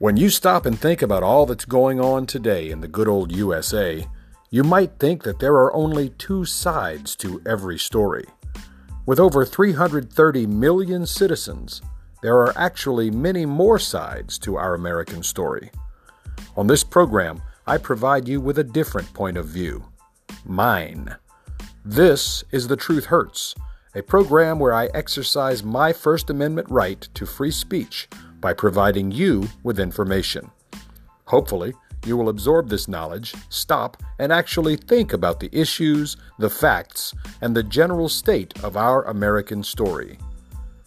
When you stop and think about all that's going on today in the good old USA, you might think that there are only two sides to every story. With over 330 million citizens, there are actually many more sides to our American story. On this program, I provide you with a different point of view mine. This is The Truth Hurts, a program where I exercise my First Amendment right to free speech by providing you with information. Hopefully, you will absorb this knowledge, stop, and actually think about the issues, the facts, and the general state of our American story.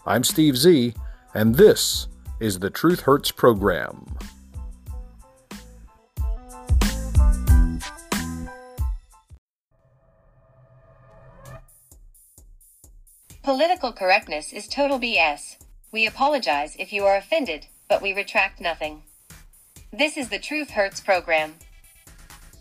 I'm Steve Z, and this is the Truth Hurts program. Political correctness is total BS. We apologize if you are offended, but we retract nothing. This is the Truth Hurts program.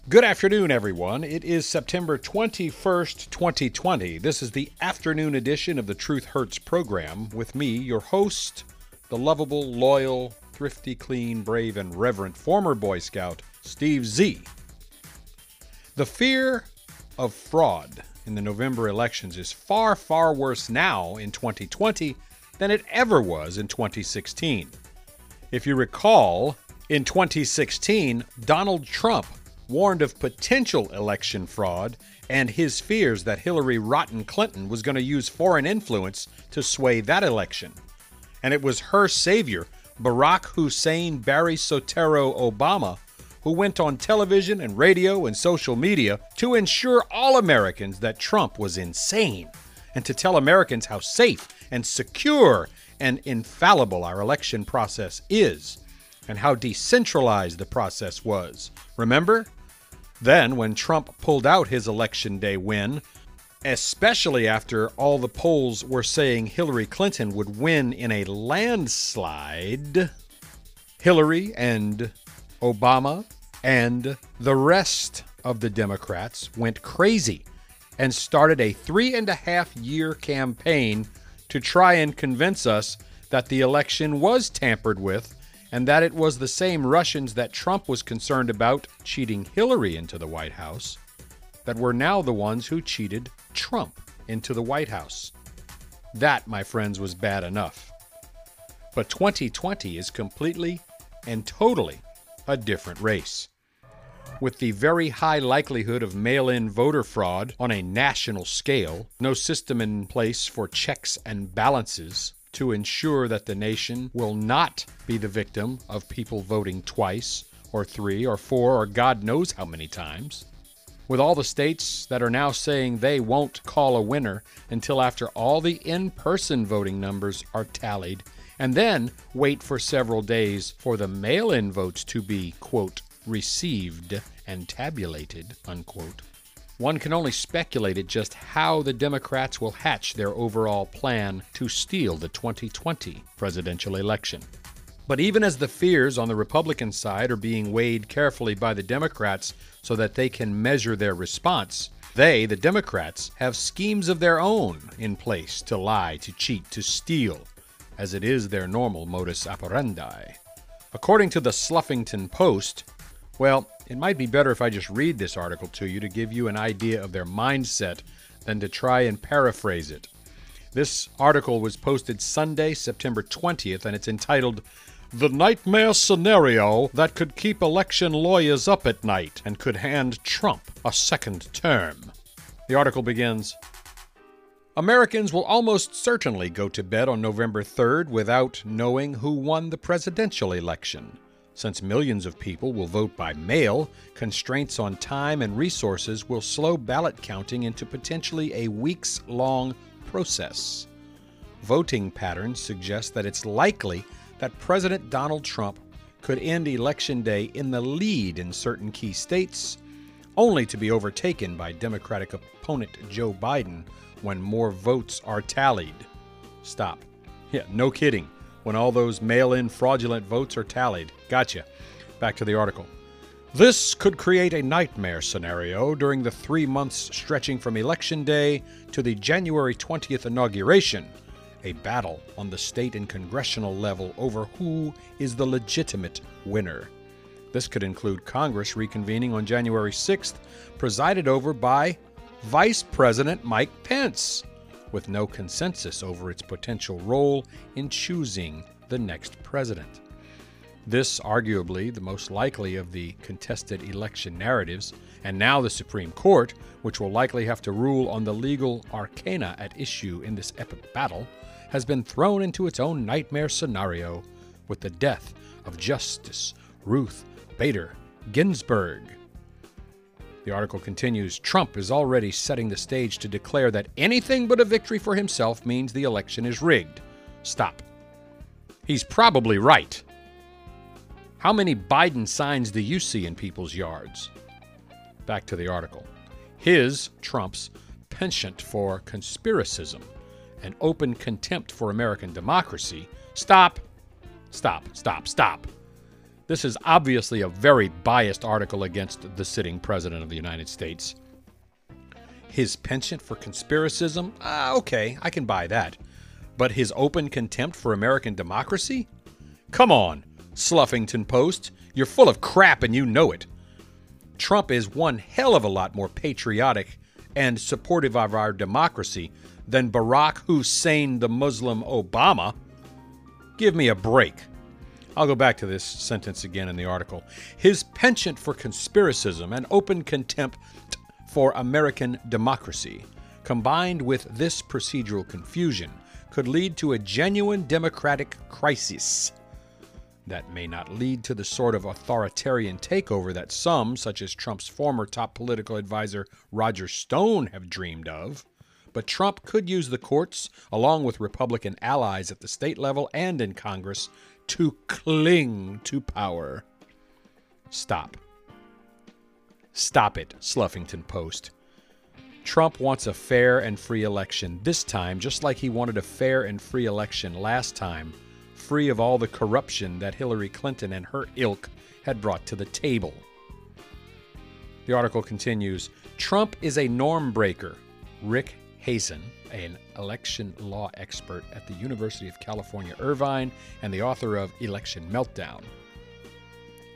Good afternoon, everyone. It is September 21st, 2020. This is the afternoon edition of the Truth Hurts program with me, your host, the lovable, loyal, thrifty, clean, brave, and reverent former Boy Scout, Steve Z. The fear of fraud in the November elections is far, far worse now in 2020 than it ever was in 2016. If you recall, in 2016, Donald Trump warned of potential election fraud and his fears that Hillary Rotten Clinton was going to use foreign influence to sway that election. And it was her savior, Barack Hussein Barry Soetoro Obama, who went on television and radio and social media to ensure all Americans that Trump was insane and to tell Americans how safe and secure and infallible our election process is, and how decentralized the process was. Remember? Then, when Trump pulled out his Election Day win, especially after all the polls were saying Hillary Clinton would win in a landslide, Hillary and Obama and the rest of the Democrats went crazy and started a three and a half year campaign to try and convince us that the election was tampered with and that it was the same Russians that Trump was concerned about cheating Hillary into the White House that were now the ones who cheated Trump into the White House. That, my friends, was bad enough. But 2020 is completely and totally a different race with the very high likelihood of mail in voter fraud on a national scale, no system in place for checks and balances to ensure that the nation will not be the victim of people voting twice, or three, or four, or God knows how many times. With all the states that are now saying they won't call a winner until after all the in person voting numbers are tallied, and then wait for several days for the mail in votes to be, quote, received and tabulated, unquote. One can only speculate at just how the Democrats will hatch their overall plan to steal the 2020 presidential election. But even as the fears on the Republican side are being weighed carefully by the Democrats so that they can measure their response, they, the Democrats, have schemes of their own in place to lie, to cheat, to steal, as it is their normal modus operandi. According to the Sluffington Post, well, it might be better if I just read this article to you to give you an idea of their mindset than to try and paraphrase it. This article was posted Sunday, September 20th, and it's entitled The Nightmare Scenario That Could Keep Election Lawyers Up at Night and Could Hand Trump a Second Term. The article begins Americans will almost certainly go to bed on November 3rd without knowing who won the presidential election. Since millions of people will vote by mail, constraints on time and resources will slow ballot counting into potentially a weeks long process. Voting patterns suggest that it's likely that President Donald Trump could end Election Day in the lead in certain key states, only to be overtaken by Democratic opponent Joe Biden when more votes are tallied. Stop. Yeah, no kidding when all those mail in fraudulent votes are tallied. Gotcha. Back to the article. This could create a nightmare scenario during the three months stretching from Election Day to the January 20th inauguration, a battle on the state and congressional level over who is the legitimate winner. This could include Congress reconvening on January 6th, presided over by Vice President Mike Pence, with no consensus over its potential role in choosing the next president. This, arguably the most likely of the contested election narratives, and now the Supreme Court, which will likely have to rule on the legal arcana at issue in this epic battle, has been thrown into its own nightmare scenario with the death of Justice Ruth Bader Ginsburg. The article continues Trump is already setting the stage to declare that anything but a victory for himself means the election is rigged. Stop. He's probably right. How many Biden signs do you see in people's yards? Back to the article. His, Trump's, penchant for conspiracism and open contempt for American democracy. Stop, stop, stop, stop. This is obviously a very biased article against the sitting President of the United States. His penchant for conspiracism? Ah, okay, I can buy that. But his open contempt for American democracy? Come on. Sluffington Post. You're full of crap and you know it. Trump is one hell of a lot more patriotic and supportive of our democracy than Barack Hussein the Muslim Obama. Give me a break. I'll go back to this sentence again in the article. His penchant for conspiracism and open contempt for American democracy, combined with this procedural confusion, could lead to a genuine democratic crisis that may not lead to the sort of authoritarian takeover that some, such as Trump's former top political advisor Roger Stone, have dreamed of. But Trump could use the courts, along with Republican allies at the state level and in Congress, to cling to power. Stop. Stop it, Sluffington Post. Trump wants a fair and free election this time, just like he wanted a fair and free election last time free of all the corruption that Hillary Clinton and her ilk had brought to the table. The article continues Trump is a norm breaker. Rick Hasen, an election law expert at the University of California, Irvine, and the author of Election Meltdown.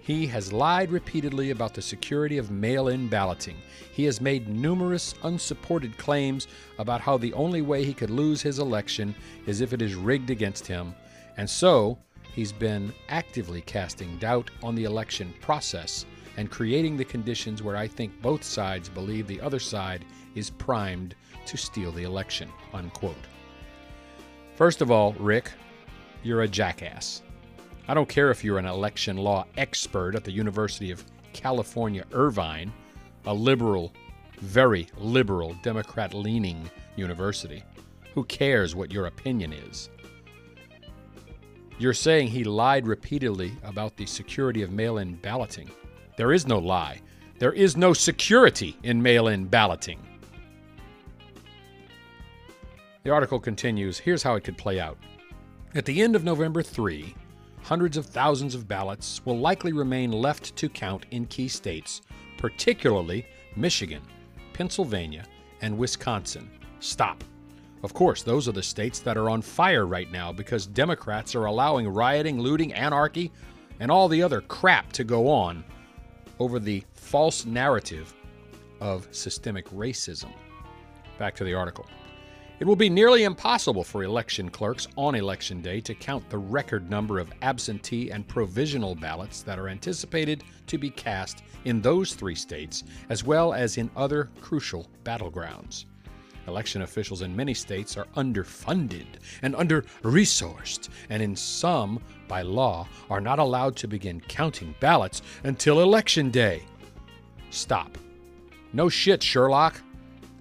He has lied repeatedly about the security of mail in balloting. He has made numerous unsupported claims about how the only way he could lose his election is if it is rigged against him, and so, he's been actively casting doubt on the election process and creating the conditions where I think both sides believe the other side is primed to steal the election. Unquote. First of all, Rick, you're a jackass. I don't care if you're an election law expert at the University of California, Irvine, a liberal, very liberal, Democrat leaning university. Who cares what your opinion is? You're saying he lied repeatedly about the security of mail in balloting. There is no lie. There is no security in mail in balloting. The article continues here's how it could play out. At the end of November 3, hundreds of thousands of ballots will likely remain left to count in key states, particularly Michigan, Pennsylvania, and Wisconsin. Stop. Of course, those are the states that are on fire right now because Democrats are allowing rioting, looting, anarchy, and all the other crap to go on over the false narrative of systemic racism. Back to the article. It will be nearly impossible for election clerks on election day to count the record number of absentee and provisional ballots that are anticipated to be cast in those three states, as well as in other crucial battlegrounds. Election officials in many states are underfunded and under resourced, and in some, by law, are not allowed to begin counting ballots until Election Day. Stop. No shit, Sherlock.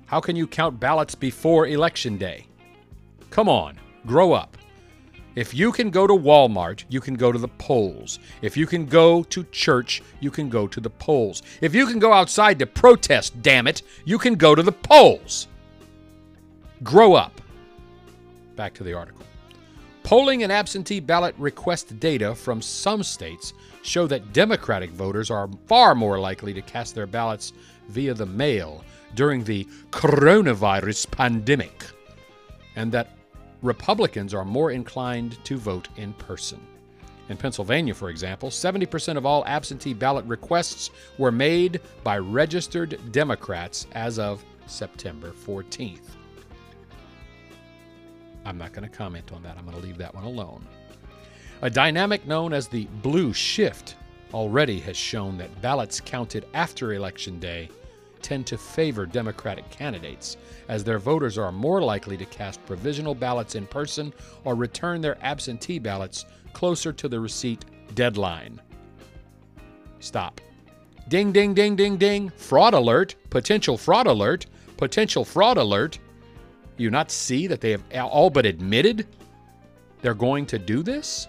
How can you count ballots before Election Day? Come on, grow up. If you can go to Walmart, you can go to the polls. If you can go to church, you can go to the polls. If you can go outside to protest, damn it, you can go to the polls. Grow up. Back to the article. Polling and absentee ballot request data from some states show that Democratic voters are far more likely to cast their ballots via the mail during the coronavirus pandemic, and that Republicans are more inclined to vote in person. In Pennsylvania, for example, 70% of all absentee ballot requests were made by registered Democrats as of September 14th. I'm not going to comment on that. I'm going to leave that one alone. A dynamic known as the blue shift already has shown that ballots counted after Election Day tend to favor Democratic candidates, as their voters are more likely to cast provisional ballots in person or return their absentee ballots closer to the receipt deadline. Stop. Ding, ding, ding, ding, ding. Fraud alert. Potential fraud alert. Potential fraud alert. You not see that they have all but admitted they're going to do this?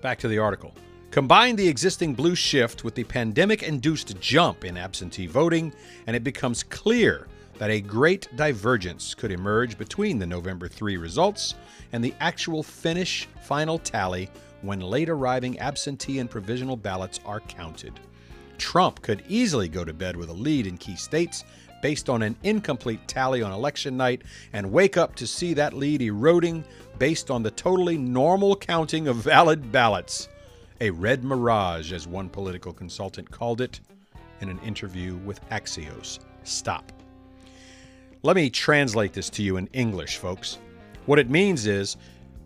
Back to the article. Combine the existing blue shift with the pandemic induced jump in absentee voting, and it becomes clear that a great divergence could emerge between the November 3 results and the actual finish final tally when late arriving absentee and provisional ballots are counted. Trump could easily go to bed with a lead in key states based on an incomplete tally on election night and wake up to see that lead eroding based on the totally normal counting of valid ballots. A red mirage, as one political consultant called it in an interview with Axios. Stop. Let me translate this to you in English, folks. What it means is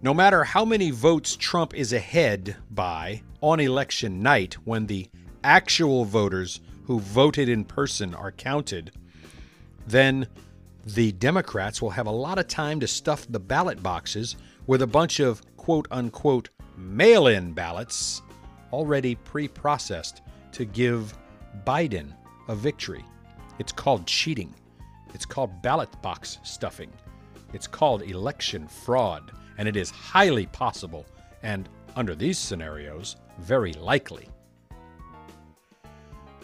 no matter how many votes Trump is ahead by on election night when the actual voters who voted in person are counted, then the Democrats will have a lot of time to stuff the ballot boxes with a bunch of quote unquote mail in ballots already pre processed to give Biden a victory. It's called cheating. It's called ballot box stuffing. It's called election fraud. And it is highly possible and, under these scenarios, very likely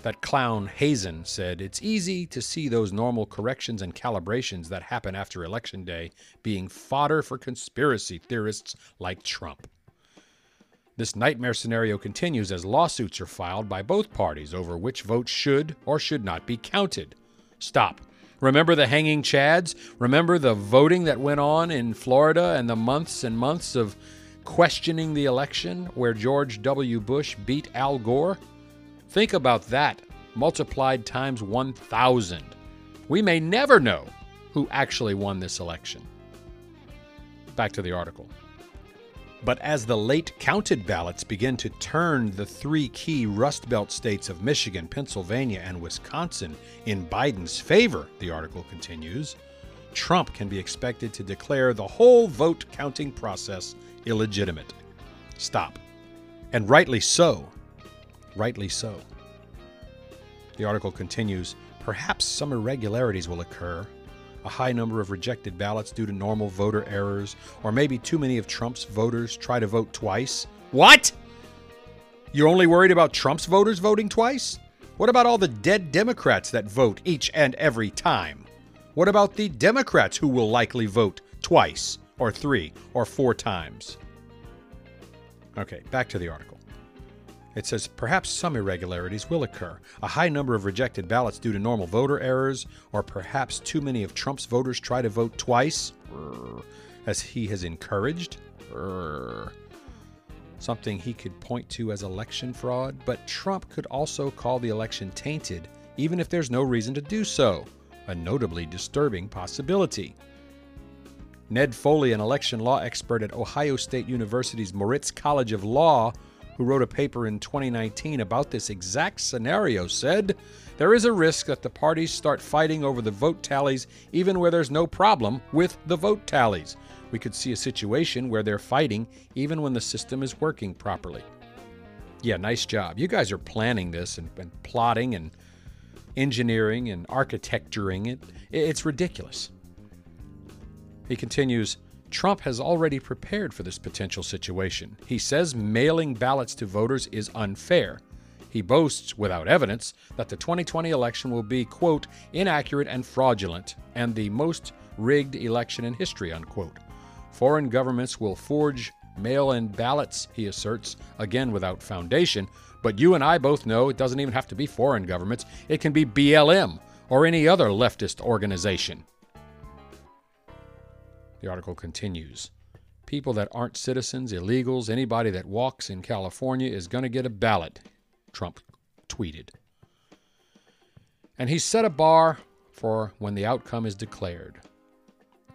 that clown Hasen said it's easy to see those normal corrections and calibrations that happen after Election Day being fodder for conspiracy theorists like Trump. This nightmare scenario continues as lawsuits are filed by both parties over which votes should or should not be counted. Stop. Remember the hanging chads? Remember the voting that went on in Florida and the months and months of questioning the election where George W. Bush beat Al Gore? Think about that multiplied times 1,000. We may never know who actually won this election. Back to the article. But as the late counted ballots begin to turn the three key Rust Belt states of Michigan, Pennsylvania, and Wisconsin in Biden's favor, the article continues, Trump can be expected to declare the whole vote counting process illegitimate. Stop. And rightly so rightly so. The article continues Perhaps some irregularities will occur. A high number of rejected ballots due to normal voter errors, or maybe too many of Trump's voters try to vote twice. What? You're only worried about Trump's voters voting twice? What about all the dead Democrats that vote each and every time? What about the Democrats who will likely vote twice, or three, or four times? Okay, back to the article. It says perhaps some irregularities will occur. A high number of rejected ballots due to normal voter errors, or perhaps too many of Trump's voters try to vote twice, as he has encouraged. Something he could point to as election fraud, but Trump could also call the election tainted, even if there's no reason to do so. A notably disturbing possibility. Ned Foley, an election law expert at Ohio State University's Moritz College of Law, who wrote a paper in 2019 about this exact scenario, said there is a risk that the parties start fighting over the vote tallies even where there's no problem with the vote tallies. We could see a situation where they're fighting even when the system is working properly. Yeah, nice job. You guys are planning this and, and plotting and engineering and architecturing it. It's ridiculous. He continues Trump has already prepared for this potential situation. He says mailing ballots to voters is unfair. He boasts, without evidence, that the 2020 election will be, quote, inaccurate and fraudulent, and the most rigged election in history, unquote. Foreign governments will forge mail in ballots, he asserts, again without foundation. But you and I both know it doesn't even have to be foreign governments, it can be BLM or any other leftist organization. The article continues. People that aren't citizens, illegals, anybody that walks in California is going to get a ballot, Trump tweeted. And he set a bar for when the outcome is declared.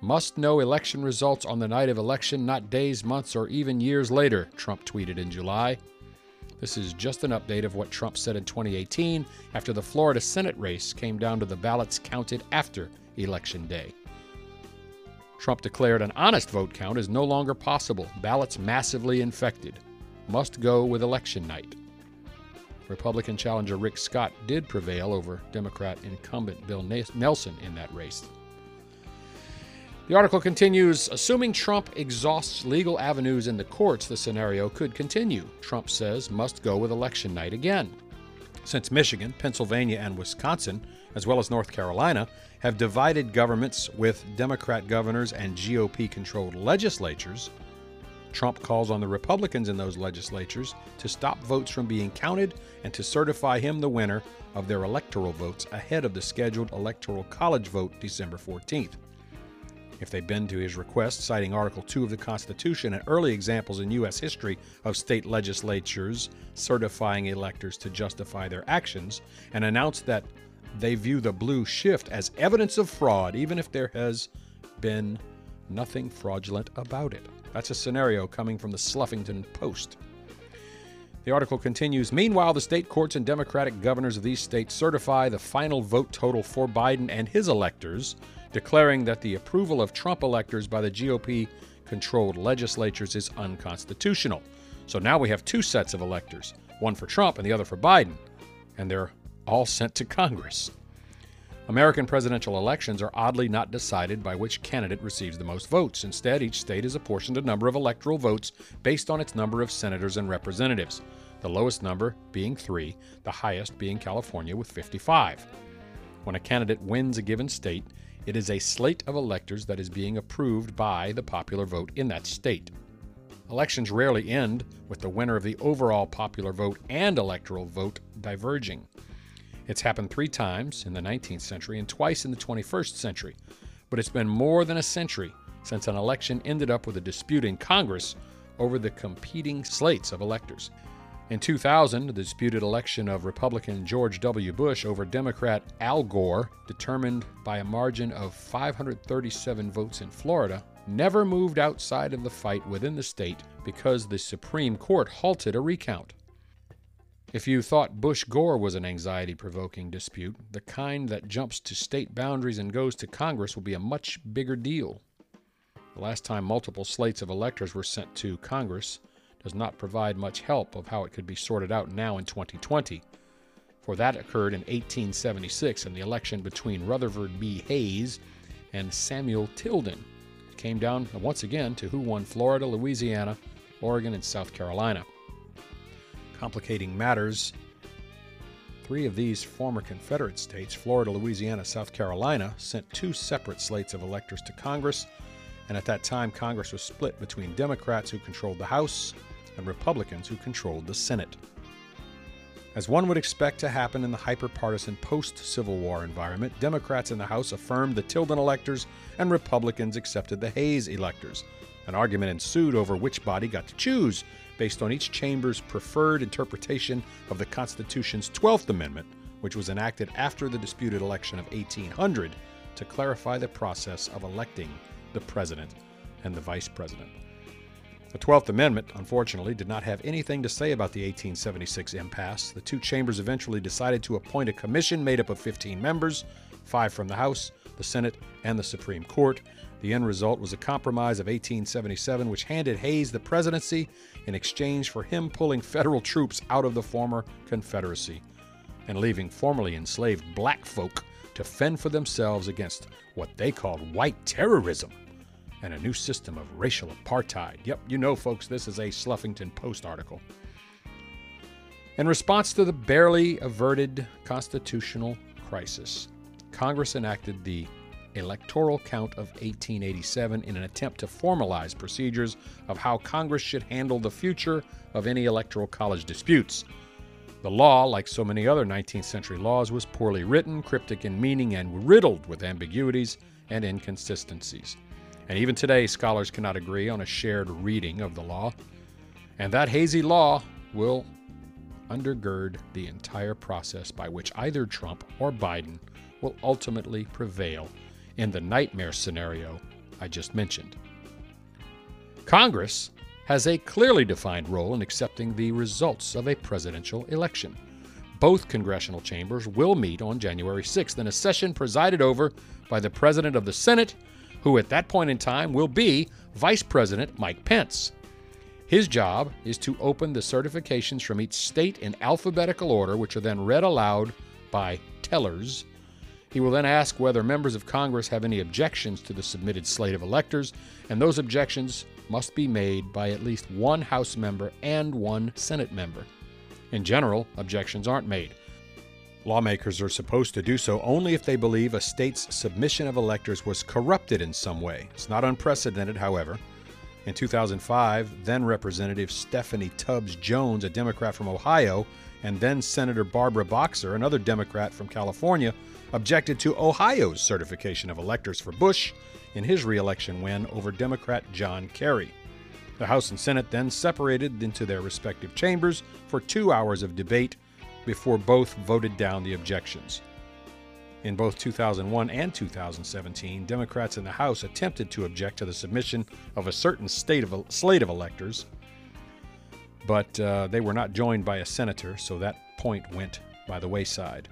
Must know election results on the night of election, not days, months, or even years later, Trump tweeted in July. This is just an update of what Trump said in 2018 after the Florida Senate race came down to the ballots counted after Election Day. Trump declared an honest vote count is no longer possible, ballots massively infected. Must go with election night. Republican challenger Rick Scott did prevail over Democrat incumbent Bill Nelson in that race. The article continues Assuming Trump exhausts legal avenues in the courts, the scenario could continue. Trump says must go with election night again. Since Michigan, Pennsylvania, and Wisconsin, as well as North Carolina, have divided governments with Democrat governors and GOP controlled legislatures, Trump calls on the Republicans in those legislatures to stop votes from being counted and to certify him the winner of their electoral votes ahead of the scheduled Electoral College vote December 14th if they bend to his request, citing Article 2 of the Constitution and early examples in U.S. history of state legislatures certifying electors to justify their actions, and announce that they view the blue shift as evidence of fraud, even if there has been nothing fraudulent about it. That's a scenario coming from the Sluffington Post. The article continues Meanwhile, the state courts and Democratic governors of these states certify the final vote total for Biden and his electors declaring that the approval of Trump electors by the GOP controlled legislatures is unconstitutional. So now we have two sets of electors, one for Trump and the other for Biden, and they're all sent to Congress. American presidential elections are oddly not decided by which candidate receives the most votes. Instead, each state is apportioned a number of electoral votes based on its number of senators and representatives, the lowest number being three, the highest being California with 55. When a candidate wins a given state, it is a slate of electors that is being approved by the popular vote in that state. Elections rarely end with the winner of the overall popular vote and electoral vote diverging. It's happened three times in the 19th century and twice in the 21st century, but it's been more than a century since an election ended up with a dispute in Congress over the competing slates of electors. In 2000, the disputed election of Republican George W. Bush over Democrat Al Gore, determined by a margin of 537 votes in Florida, never moved outside of the fight within the state because the Supreme Court halted a recount. If you thought Bush Gore was an anxiety provoking dispute, the kind that jumps to state boundaries and goes to Congress will be a much bigger deal. The last time multiple slates of electors were sent to Congress, does not provide much help of how it could be sorted out now in 2020, for that occurred in 1876 in the election between Rutherford B. Hayes and Samuel Tilden. It came down once again to who won Florida, Louisiana, Oregon, and South Carolina. Complicating matters, three of these former Confederate states, Florida, Louisiana, South Carolina, sent two separate slates of electors to Congress, and at that time Congress was split between Democrats who controlled the House and Republicans who controlled the Senate. As one would expect to happen in the hyperpartisan post Civil War environment, Democrats in the House affirmed the Tilden electors and Republicans accepted the Hayes electors. An argument ensued over which body got to choose, based on each chamber's preferred interpretation of the Constitution's 12th Amendment, which was enacted after the disputed election of 1800 to clarify the process of electing the president and the vice president. The 12th Amendment, unfortunately, did not have anything to say about the 1876 impasse. The two chambers eventually decided to appoint a commission made up of 15 members, five from the House, the Senate, and the Supreme Court. The end result was a compromise of 1877, which handed Hayes the presidency in exchange for him pulling federal troops out of the former Confederacy and leaving formerly enslaved black folk to fend for themselves against what they called white terrorism and a new system of racial apartheid. Yep, you know, folks, this is a Sluffington Post article. In response to the barely averted constitutional crisis, Congress enacted the Electoral Count of 1887 in an attempt to formalize procedures of how Congress should handle the future of any electoral college disputes. The law, like so many other 19th century laws, was poorly written, cryptic in meaning, and riddled with ambiguities and inconsistencies. And even today, scholars cannot agree on a shared reading of the law. And that hazy law will undergird the entire process by which either Trump or Biden will ultimately prevail in the nightmare scenario I just mentioned. Congress has a clearly defined role in accepting the results of a presidential election. Both congressional chambers will meet on January 6th in a session presided over by the President of the Senate, who at that point in time will be Vice President Mike Pence. His job is to open the certifications from each state in alphabetical order, which are then read aloud by tellers. He will then ask whether members of Congress have any objections to the submitted slate of electors, and those objections must be made by at least one House member and one Senate member. In general, objections aren't made. Lawmakers are supposed to do so only if they believe a state's submission of electors was corrupted in some way. It's not unprecedented, however. In 2005, then Representative Stephanie Tubbs Jones, a Democrat from Ohio, and then Senator Barbara Boxer, another Democrat from California, objected to Ohio's certification of electors for Bush in his reelection win over Democrat John Kerry. The House and Senate then separated into their respective chambers for two hours of debate before both voted down the objections. In both 2001 and 2017, Democrats in the House attempted to object to the submission of a certain of, slate of electors, but uh, they were not joined by a senator, so that point went by the wayside.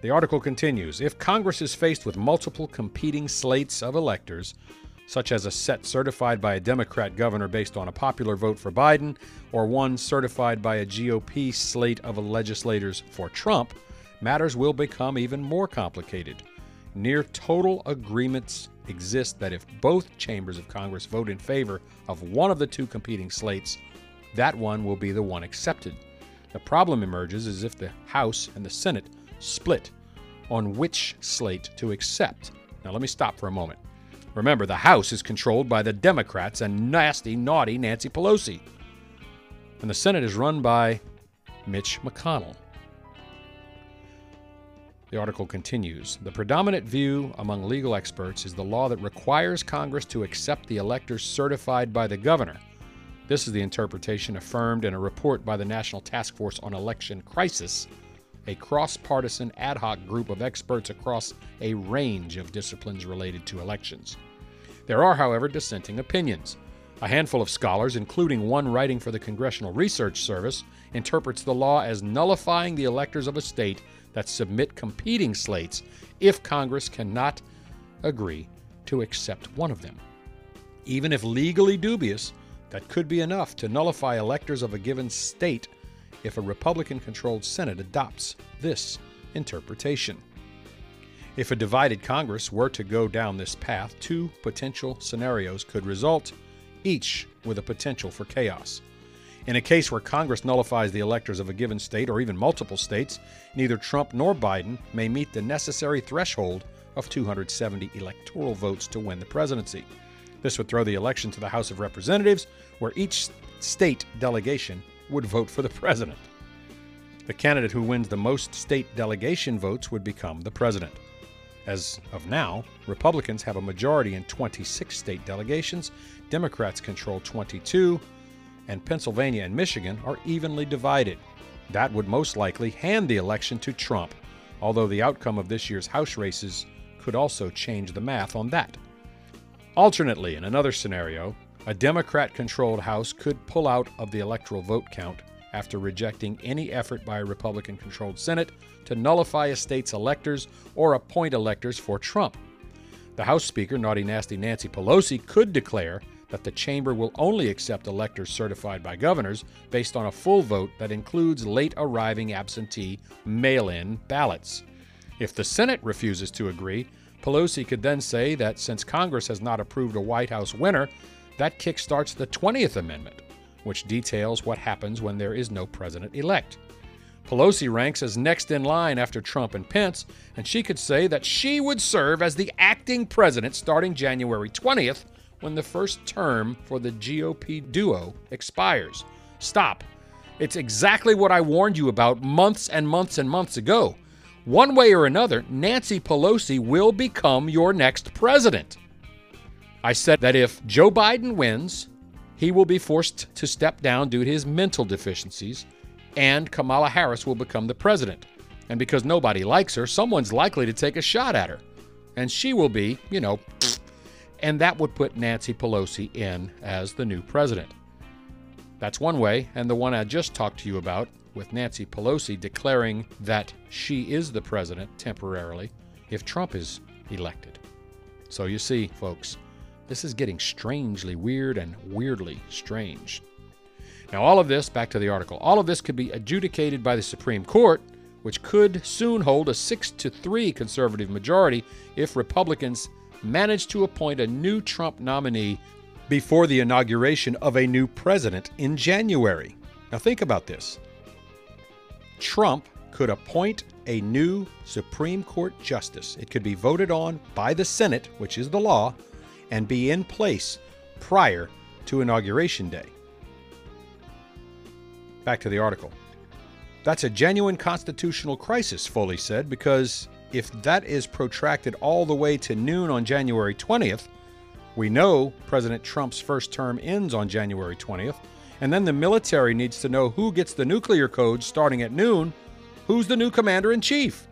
The article continues If Congress is faced with multiple competing slates of electors, such as a set certified by a Democrat governor based on a popular vote for Biden, or one certified by a GOP slate of legislators for Trump, matters will become even more complicated. Near total agreements exist that if both chambers of Congress vote in favor of one of the two competing slates, that one will be the one accepted. The problem emerges as if the House and the Senate split on which slate to accept. Now, let me stop for a moment. Remember, the House is controlled by the Democrats and nasty, naughty Nancy Pelosi. And the Senate is run by Mitch McConnell. The article continues The predominant view among legal experts is the law that requires Congress to accept the electors certified by the governor. This is the interpretation affirmed in a report by the National Task Force on Election Crisis, a cross partisan ad hoc group of experts across a range of disciplines related to elections. There are, however, dissenting opinions. A handful of scholars, including one writing for the Congressional Research Service, interprets the law as nullifying the electors of a state that submit competing slates if Congress cannot agree to accept one of them. Even if legally dubious, that could be enough to nullify electors of a given state if a Republican controlled Senate adopts this interpretation. If a divided Congress were to go down this path, two potential scenarios could result, each with a potential for chaos. In a case where Congress nullifies the electors of a given state or even multiple states, neither Trump nor Biden may meet the necessary threshold of 270 electoral votes to win the presidency. This would throw the election to the House of Representatives, where each state delegation would vote for the president. The candidate who wins the most state delegation votes would become the president. As of now, Republicans have a majority in 26 state delegations, Democrats control 22, and Pennsylvania and Michigan are evenly divided. That would most likely hand the election to Trump, although the outcome of this year's House races could also change the math on that. Alternately, in another scenario, a Democrat controlled House could pull out of the electoral vote count after rejecting any effort by a Republican controlled Senate to nullify a state's electors or appoint electors for Trump. The House Speaker, Naughty Nasty Nancy Pelosi, could declare that the chamber will only accept electors certified by governors based on a full vote that includes late arriving absentee mail in ballots. If the Senate refuses to agree, Pelosi could then say that since Congress has not approved a White House winner, that kickstarts the 20th Amendment, which details what happens when there is no president elect. Pelosi ranks as next in line after Trump and Pence, and she could say that she would serve as the acting president starting January 20th when the first term for the GOP duo expires. Stop. It's exactly what I warned you about months and months and months ago. One way or another, Nancy Pelosi will become your next president. I said that if Joe Biden wins, he will be forced to step down due to his mental deficiencies, and Kamala Harris will become the president. And because nobody likes her, someone's likely to take a shot at her. And she will be, you know, and that would put Nancy Pelosi in as the new president. That's one way, and the one I just talked to you about, with Nancy Pelosi declaring that she is the president temporarily if Trump is elected. So you see, folks, this is getting strangely weird and weirdly strange. Now, all of this, back to the article, all of this could be adjudicated by the Supreme Court, which could soon hold a 6 to 3 conservative majority if Republicans manage to appoint a new Trump nominee before the inauguration of a new president in January. Now, think about this Trump could appoint a new Supreme Court justice. It could be voted on by the Senate, which is the law, and be in place prior to Inauguration Day. Back to the article. That's a genuine constitutional crisis, Foley said, because if that is protracted all the way to noon on January 20th, we know President Trump's first term ends on January 20th, and then the military needs to know who gets the nuclear codes starting at noon, who's the new commander in chief.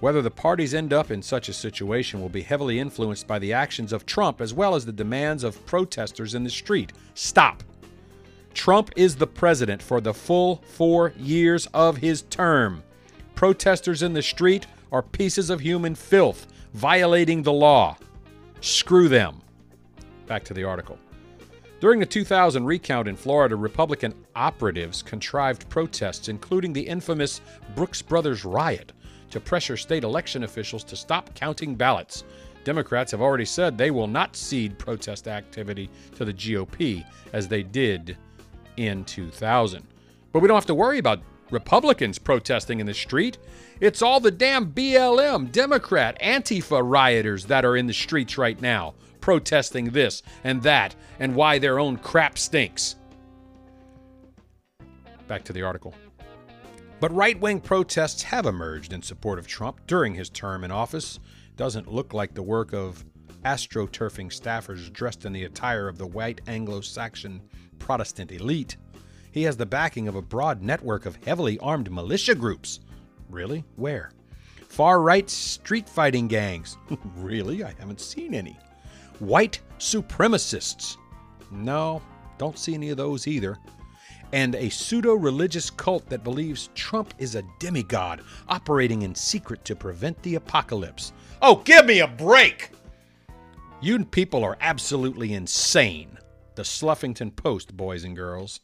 Whether the parties end up in such a situation will be heavily influenced by the actions of Trump as well as the demands of protesters in the street. Stop. Trump is the president for the full four years of his term. Protesters in the street are pieces of human filth, violating the law. Screw them. Back to the article. During the 2000 recount in Florida, Republican operatives contrived protests, including the infamous Brooks Brothers riot, to pressure state election officials to stop counting ballots. Democrats have already said they will not cede protest activity to the GOP as they did in 2000. But we don't have to worry about Republicans protesting in the street. It's all the damn BLM, Democrat, Antifa rioters that are in the streets right now, protesting this and that and why their own crap stinks. Back to the article. But right wing protests have emerged in support of Trump during his term in office. Doesn't look like the work of astroturfing staffers dressed in the attire of the white Anglo Saxon Protestant elite. He has the backing of a broad network of heavily armed militia groups. Really? Where? Far right street fighting gangs. really? I haven't seen any. White supremacists. No, don't see any of those either. And a pseudo religious cult that believes Trump is a demigod operating in secret to prevent the apocalypse. Oh, give me a break! You people are absolutely insane. The Sluffington Post, boys and girls.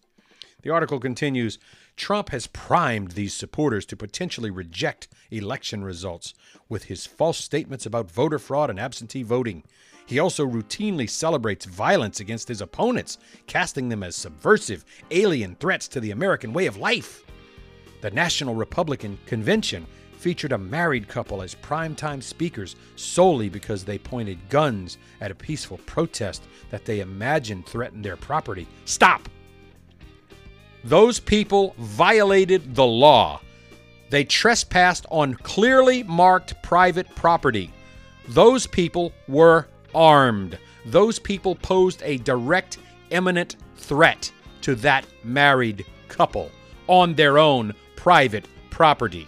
The article continues Trump has primed these supporters to potentially reject election results with his false statements about voter fraud and absentee voting. He also routinely celebrates violence against his opponents, casting them as subversive, alien threats to the American way of life. The National Republican Convention featured a married couple as primetime speakers solely because they pointed guns at a peaceful protest that they imagined threatened their property. Stop! Those people violated the law. They trespassed on clearly marked private property. Those people were armed. Those people posed a direct, imminent threat to that married couple on their own private property.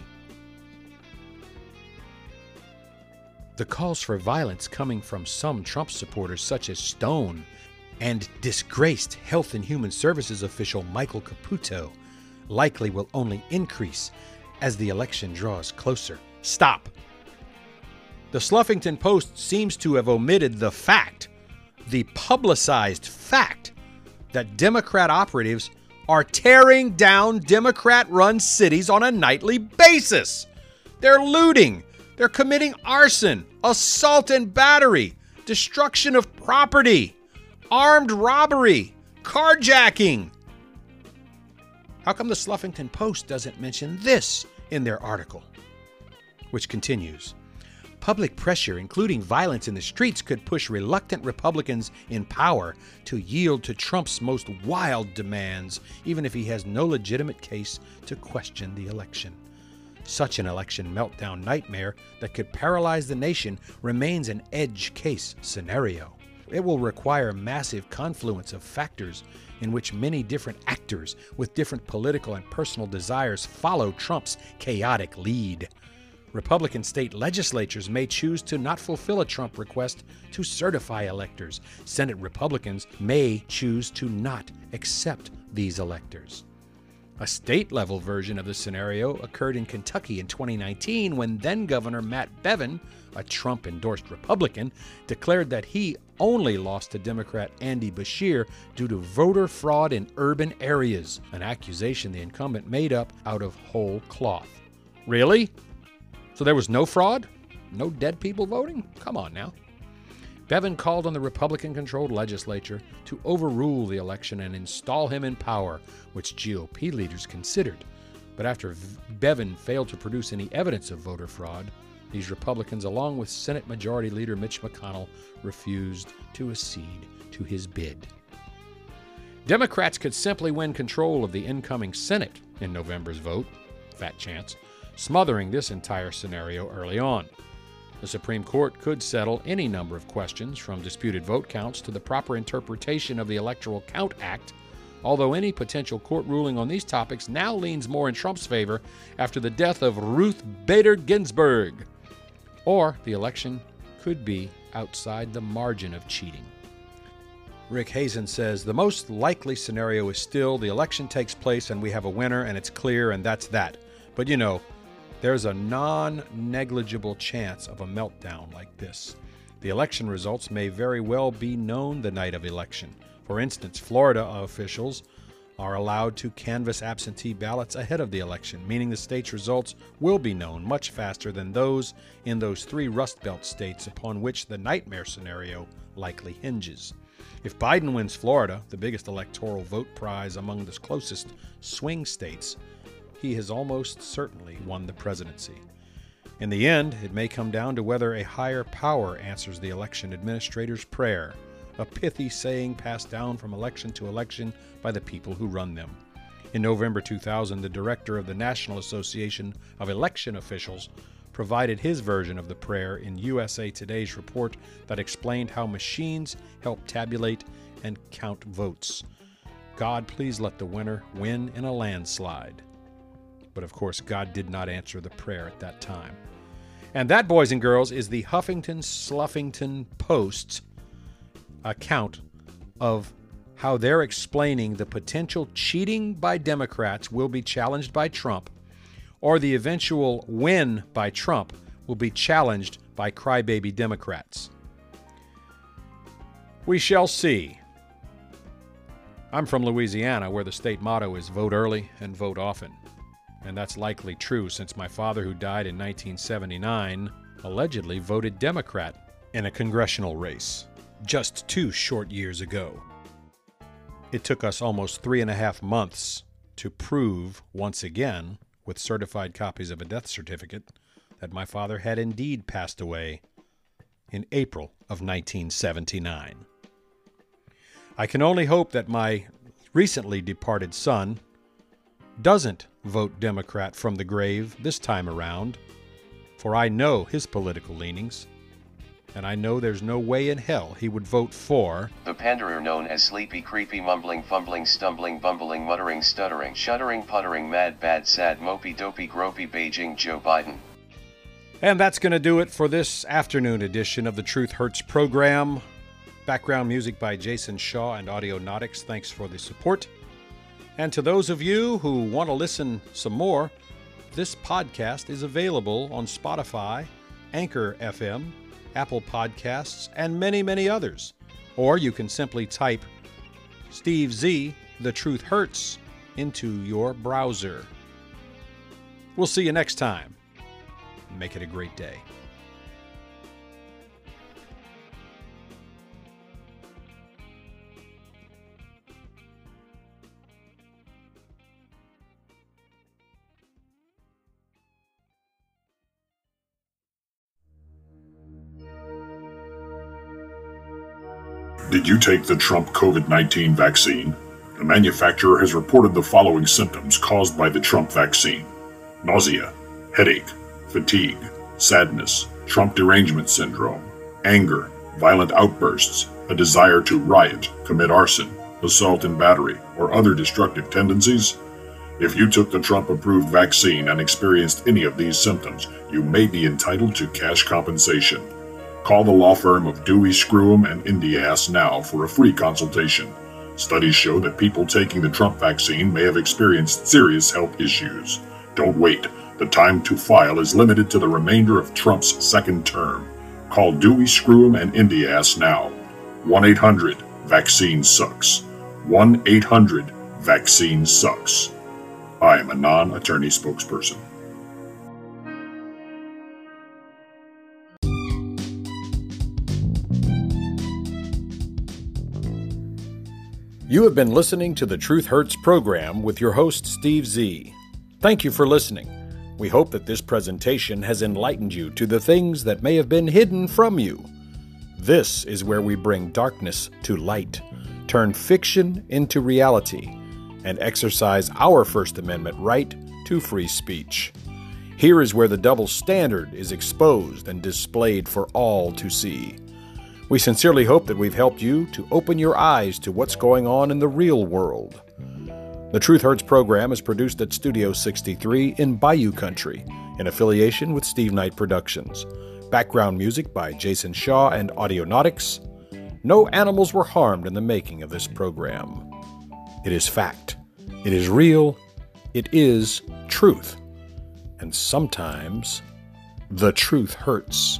The calls for violence coming from some Trump supporters, such as Stone and disgraced Health and Human Services official Michael Caputo, likely will only increase as the election draws closer. Stop. The Sluffington Post seems to have omitted the fact, the publicized fact, that Democrat operatives are tearing down Democrat run cities on a nightly basis. They're looting, they're committing arson, assault and battery, destruction of property, armed robbery, carjacking. How come the Sluffington Post doesn't mention this in their article? Which continues Public pressure, including violence in the streets, could push reluctant Republicans in power to yield to Trump's most wild demands, even if he has no legitimate case to question the election. Such an election meltdown nightmare that could paralyze the nation remains an edge case scenario. It will require massive confluence of factors in which many different actors with different political and personal desires follow Trump's chaotic lead. Republican state legislatures may choose to not fulfill a Trump request to certify electors. Senate Republicans may choose to not accept these electors. A state level version of the scenario occurred in Kentucky in 2019 when then Governor Matt Bevin, a Trump endorsed Republican, declared that he only lost to Democrat Andy Beshear due to voter fraud in urban areas, an accusation the incumbent made up out of whole cloth. Really? So there was no fraud? No dead people voting? Come on now. Bevin called on the Republican controlled legislature to overrule the election and install him in power, which GOP leaders considered. But after Bevin failed to produce any evidence of voter fraud, these Republicans, along with Senate Majority Leader Mitch McConnell, refused to accede to his bid. Democrats could simply win control of the incoming Senate in November's vote, fat chance, smothering this entire scenario early on. The Supreme Court could settle any number of questions, from disputed vote counts to the proper interpretation of the Electoral Count Act, although any potential court ruling on these topics now leans more in Trump's favor after the death of Ruth Bader Ginsburg. Or the election could be outside the margin of cheating. Rick Hasen says the most likely scenario is still the election takes place and we have a winner and it's clear and that's that. But you know, there's a non negligible chance of a meltdown like this. The election results may very well be known the night of election. For instance, Florida officials are allowed to canvass absentee ballots ahead of the election, meaning the state's results will be known much faster than those in those three Rust Belt states upon which the nightmare scenario likely hinges. If Biden wins Florida, the biggest electoral vote prize among the closest swing states, he has almost certainly won the presidency. In the end, it may come down to whether a higher power answers the election administrator's prayer, a pithy saying passed down from election to election by the people who run them. In November 2000, the director of the National Association of Election Officials provided his version of the prayer in USA Today's report that explained how machines help tabulate and count votes. God, please let the winner win in a landslide. But of course, God did not answer the prayer at that time. And that, boys and girls, is the Huffington Sluffington Post's account of how they're explaining the potential cheating by Democrats will be challenged by Trump, or the eventual win by Trump will be challenged by crybaby Democrats. We shall see. I'm from Louisiana, where the state motto is vote early and vote often and that's likely true since my father, who died in 1979, allegedly voted Democrat in a congressional race just two short years ago. It took us almost three and a half months to prove, once again, with certified copies of a death certificate, that my father had indeed passed away in April of 1979. I can only hope that my recently departed son doesn't vote Democrat from the grave this time around, for I know his political leanings, and I know there's no way in hell he would vote for the panderer known as sleepy, creepy, mumbling, fumbling, stumbling, bumbling, muttering, stuttering, shuddering, puttering, mad, bad, sad, mopey, dopey, gropey, Beijing Joe Biden. And that's going to do it for this afternoon edition of the Truth Hurts program. Background music by Jason Shaw and Audionautix. Thanks for the support. And to those of you who want to listen some more, this podcast is available on Spotify, Anchor FM, Apple Podcasts, and many, many others. Or you can simply type Steve Z, The Truth Hurts, into your browser. We'll see you next time. Make it a great day. Did you take the Trump COVID 19 vaccine? The manufacturer has reported the following symptoms caused by the Trump vaccine nausea, headache, fatigue, sadness, Trump derangement syndrome, anger, violent outbursts, a desire to riot, commit arson, assault and battery, or other destructive tendencies? If you took the Trump approved vaccine and experienced any of these symptoms, you may be entitled to cash compensation. Call the law firm of Dewey, Screwham, and Indias now for a free consultation. Studies show that people taking the Trump vaccine may have experienced serious health issues. Don't wait. The time to file is limited to the remainder of Trump's second term. Call Dewey, Screwham, and Indias now. 1 800 Vaccine Sucks. 1 800 Vaccine Sucks. I am a non attorney spokesperson. You have been listening to the Truth Hurts program with your host, Steve Z. Thank you for listening. We hope that this presentation has enlightened you to the things that may have been hidden from you. This is where we bring darkness to light, turn fiction into reality, and exercise our First Amendment right to free speech. Here is where the double standard is exposed and displayed for all to see. We sincerely hope that we've helped you to open your eyes to what's going on in the real world. The Truth Hurts program is produced at Studio 63 in Bayou Country, in affiliation with Steve Knight Productions. Background music by Jason Shaw and Audionautix. No animals were harmed in the making of this program. It is fact. It is real. It is truth. And sometimes the truth hurts.